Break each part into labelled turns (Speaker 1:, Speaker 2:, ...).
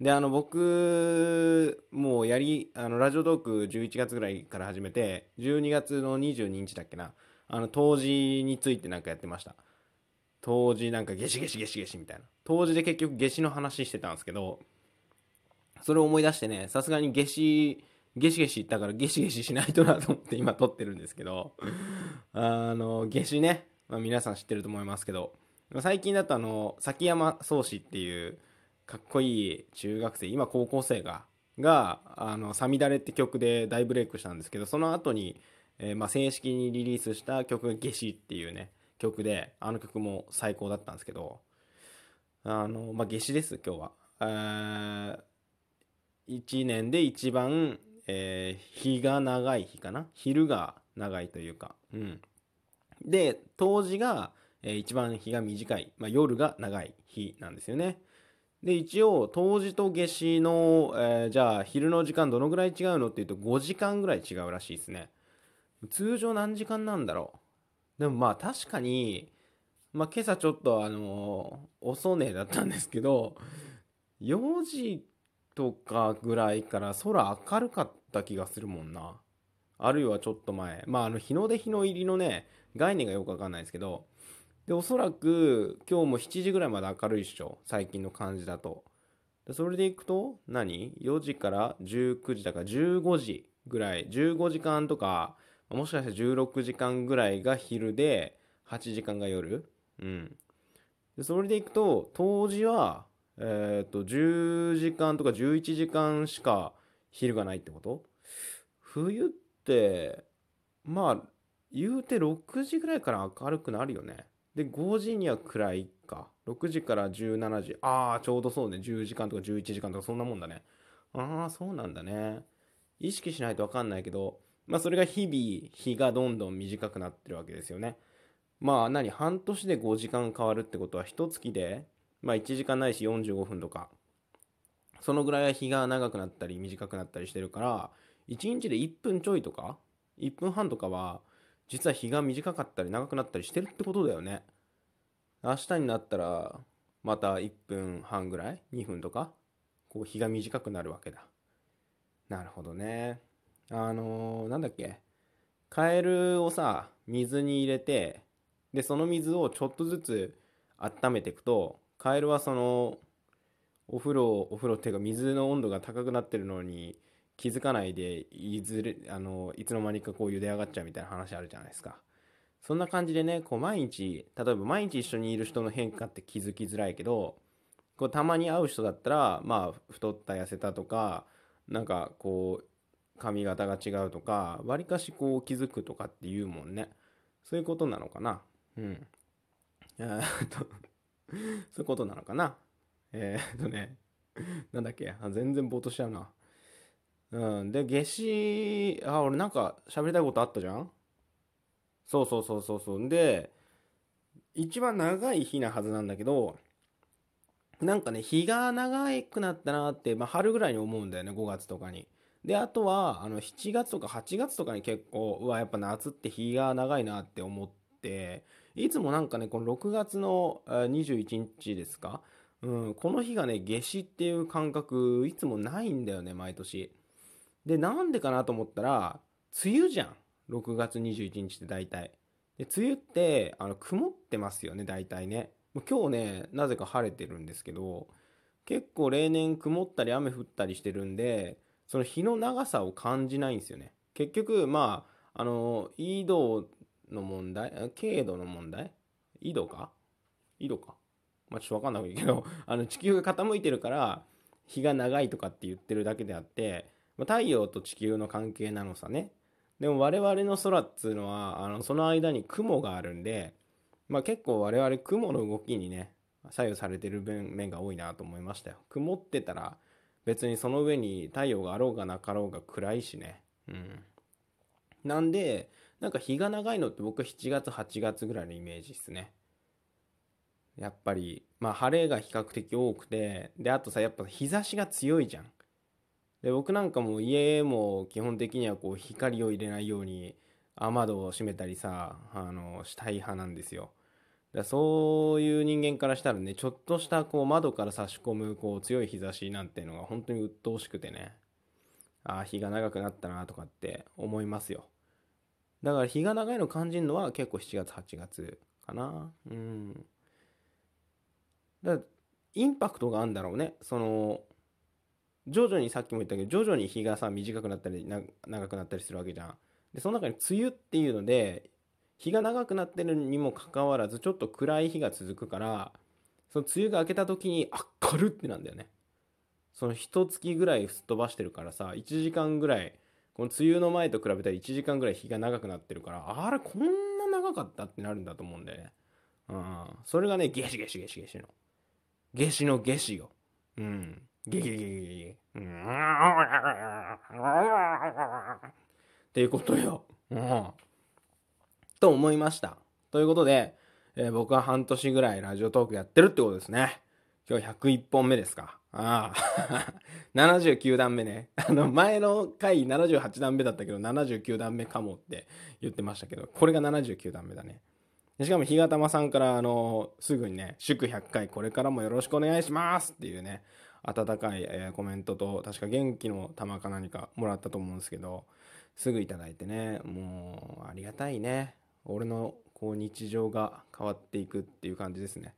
Speaker 1: であの僕もうやりあのラジオトーク11月ぐらいから始めて12月の22日だっけな。あの冬至についてなんかやってました。冬至なんかゲシゲシゲシゲシみたいな。冬至で結局夏至の話してたんですけどそれを思い出してねさすがに夏至ゲシゲシ言ったからゲシゲシしないとなと思って今撮ってるんですけどあの夏至ね、まあ、皆さん知ってると思いますけど最近だとあの崎山宗志っていうかっこいい中学生今高校生がが「あのサミダレ」って曲で大ブレイクしたんですけどその後に、えー、まあ、正式にリリースした曲が「夏至」っていうね曲であの曲も最高だったんですけどあの、まあ、夏至です今日は。え、1年で一番、えー、日が長い日かな？昼が長いというか。うん、で冬至が、えー、一番日が短い、まあ、夜が長い日なんですよね。で、一応、冬至と夏至の、えー、じゃあ、昼の時間どのぐらい違うのっていうと、5時間ぐらい違うらしいですね。通常何時間なんだろう。でもまあ、確かに、まあ、今朝ちょっと、あのー、遅寝だったんですけど、4時とかぐらいから空明るかった気がするもんな。あるいはちょっと前。まあ、あの、日の出日の入りのね、概念がよくわかんないですけど、で、おそらく今日も7時ぐらいまで明るいっしょ。最近の感じだと。でそれでいくと何、?4 時から19時だから15時ぐらい。15時間とか、もしかしたら16時間ぐらいが昼で、8時間が夜？うん。でそれでいくと、当時は、えっ、と、10時間とか11時間しか昼がないってこと？冬って、まあ、言うて6時ぐらいから明るくなるよね。で、5時には暗いか。6時から17時。ああ、ちょうどそうね。10時間とか11時間とかそんなもんだね。ああ、そうなんだね。意識しないとわかんないけど、まあそれが日々、日がどんどん短くなってるわけですよね。まあ何、半年で5時間変わるってことは、一月で、まあ1時間ないし45分とか、そのぐらいは日が長くなったり短くなったりしてるから、1日で1分ちょいとか、1分半とかは、実は日が短かったり長くなったりしてるってことだよね。明日になったら、また1分半ぐらい ?2 分とかこう日が短くなるわけだ。なるほどね。あのー、なんだっけ？カエルをさ、水に入れて、で、その水をちょっとずつ温めていくと、カエルはその、お風呂、お風呂っていうか水の温度が高くなってるのに、気づかないでいずれあのいつの間にかこう茹で上がっちゃうみたいな話あるじゃないですか。そんな感じでねこう毎日例えば毎日一緒にいる人の変化って気づきづらいけどこうたまに会う人だったらまあ太った痩せたとかなんかこう髪型が違うとかわりかしこう気づくとかっていうもんね。そういうことなのかな。うん。え、っとそういうことなのかな。えー、っとねなんだっけ。全然ぼーっとしちゃうな。うん。で、夏至、あ、俺なんか喋りたいことあったじゃん？そうそうそうそうそう。で、一番長い日なはずなんだけど、なんかね、日が長くなったなって、まあ、春ぐらいに思うんだよね、5月とかに。で、あとは、あの、7月とか8月とかに結構、うわ、やっぱ夏って日が長いなって思って、いつもなんかね、この6月の21日ですか？うん、この日がね、夏至っていう感覚、いつもないんだよね、毎年。で、なんでかなと思ったら、梅雨じゃん。6月21日って大体。で、梅雨って、あの、曇ってますよね、大体ね。今日ね、なぜか晴れてるんですけど、結構例年曇ったり雨降ったりしてるんで、その日の長さを感じないんですよね。結局、まあ、あの、緯度の問題、経度の問題？緯度か？緯度か？まあ、ちょっとわかんないけど、あの、地球が傾いてるから、日が長いとかって言ってるだけであって、ま太陽と地球の関係なのさね。でも我々の空っつうのは、あの、その間に雲があるんで、まあ結構我々雲の動きにね、左右されてる面が多いなと思いましたよ。曇ってたら別にその上に太陽があろうがなかろうが暗いしねうんなんでなんか日が長いのって僕7月8月ぐらいのイメージですねやっぱりまあ晴れが比較的多くてであとさやっぱ日差しが強いじゃんで僕なんかも家も基本的にはこう光を入れないように雨戸を閉めたりさあのしたい派なんですよ。だそういう人間からしたらねちょっとしたこう窓から差し込むこう強い日差しなんていうのが本当に鬱陶しくてねああ日が長くなったなとかって思いますよ。だから日が長いの感じるのは結構7月8月かな。うん。だインパクトがあるんだろうね。その徐々にさっきも言ったけど徐々に日がさ短くなったり長くなったりするわけじゃん。でその中に梅雨っていうので日が長くなってるにもかかわらずちょっと暗い日が続くからその梅雨が明けた時に明るってなんだよね。その一月ぐらいすっ飛ばしてるからさ1時間ぐらいこの梅雨の前と比べたら1時間ぐらい日が長くなってるからあれこんな長かったってなるんだと思うんだよね。うんそれがねゲシゲシゲシゲシの。ゲシのゲシよ。うん。ゲゲゲゲゲうん。っていうことようん。と思いましたということで、えー、僕は半年ぐらいラジオトークやってるってことですね今日101本目ですかああ79段目ねあの前の回78段目だったけど79段目かもって言ってましたけどこれが79段目だねしかも、日がたまさん。から、あの、すぐにね、祝100回、これからもよろしくお願いしますっていうね、温かい、え、コメントと、確か元気の玉か何かもらったと思うんですけど、すぐいただいてね、もう、ありがたいね。俺の、こう、日常が変わっていくっていう感じですね。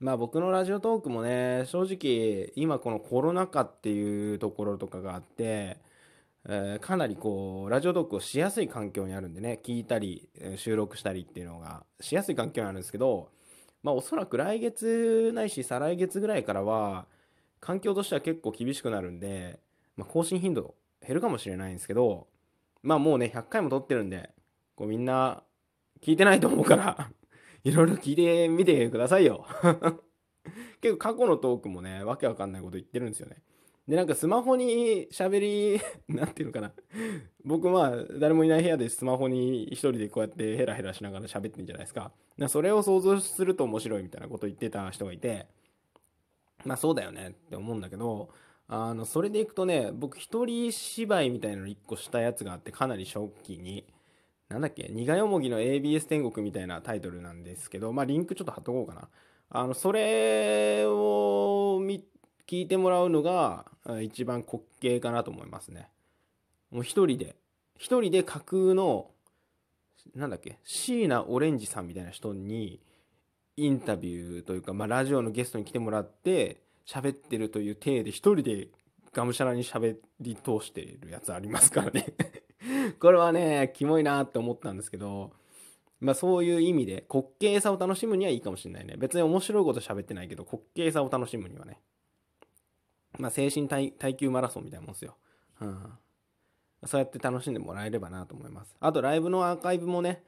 Speaker 1: まあ僕のラジオトークもね、正直、今このコロナ禍っていうところとかがあって、え、かなりこうラジオトークをしやすい環境にあるんでね聞いたり収録したりっていうのがしやすい環境にあるんですけどまあおそらく来月ないし再来月ぐらいからは環境としては結構厳しくなるんで、まあ、更新頻度減るかもしれないんですけどまあもうね100回も撮ってるんでこうみんな聞いてないと思うから いろいろ聞いてみてくださいよ 結構過去のトークもねわけわかんないこと言ってるんですよねで、なんかスマホに喋り、なんていうのかな。僕まあ、誰もいない部屋でスマホに一人でこうやってヘラヘラしながら喋ってるんじゃないですか。それを想像すると面白いみたいなこと言ってた人がいて、まあそうだよねって思うんだけど、あの、それでいくとね、僕一人芝居みたいなの一個したやつがあってかなりショッキーに、なんだっけ、苦よもぎの ABS 天国みたいなタイトルなんですけど、まあリンクちょっと貼っとこうかな。あの、それを見聞いてもらうのが一番滑稽かなと思いますね。もう一人で、一人で架空の、なんだっけ、椎名オレンジさんみたいな人にインタビューというか、まあ、ラジオのゲストに来てもらって喋ってるという体で一人でがむしゃらに喋り通してるやつありますからね これはね、キモいなって思ったんですけど、まあそういう意味で滑稽さを楽しむにはいいかもしれないね。別に面白いこと喋ってないけど滑稽さを楽しむにはね。まあ、精神耐久マラソンみたいなもんですよ。うん。そうやって楽しんでもらえればなと思います。あと、ライブのアーカイブもね、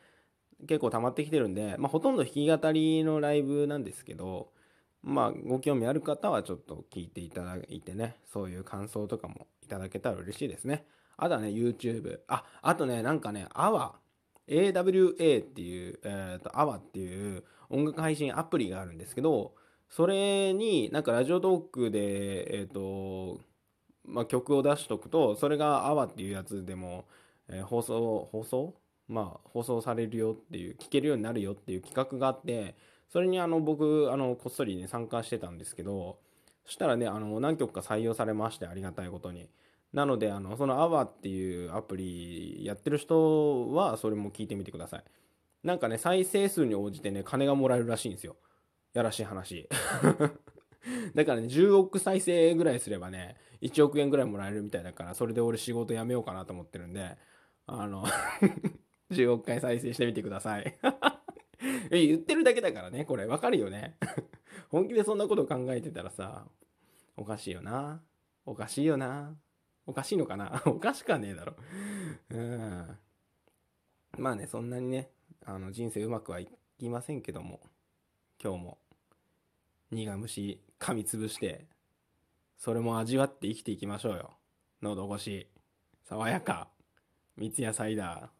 Speaker 1: 結構溜まってきてるんで、まあ、ほとんど弾き語りのライブなんですけど、まあ、ご興味ある方はちょっと聞いていただいてね、そういう感想とかもいただけたら嬉しいですね。あとはね、YouTube。あ、あとね、なんかね、AWA、AWA っていう、えっ、ー、と、AWA っていう音楽配信アプリがあるんですけど、それになんかラジオトークで、えっ、ー、と、まあ、曲を出しとくと、それがアワっていうやつでも、えー、放送、放送？まあ、放送されるよっていう、聞けるようになるよっていう企画があって、それにあの僕、あの、こっそりね、参加してたんですけど、そしたらね、あの、何曲か採用されまして、ありがたいことに。なので、あの、そのアワっていうアプリやってる人は、それも聞いてみてください。なんかね、再生数に応じてね、金がもらえるらしいんですよ。やらしい話。だからね、10億再生ぐらいすればね、1億円ぐらいもらえるみたいだから、それで俺仕事辞めようかなと思ってるんで、あの 10億回再生してみてください。言ってるだけだからね、これ。わかるよね。本気でそんなこと考えてたらさ、おかしいよな。おかしいよな。おかしいのかな おかしかねえだろうん。まあね、そんなにね、あの人生うまくはいきませんけども、今日も苦虫噛みつぶして、それも味わって生きていきましょうよ。喉越し、爽やか、三ツ矢サイダー。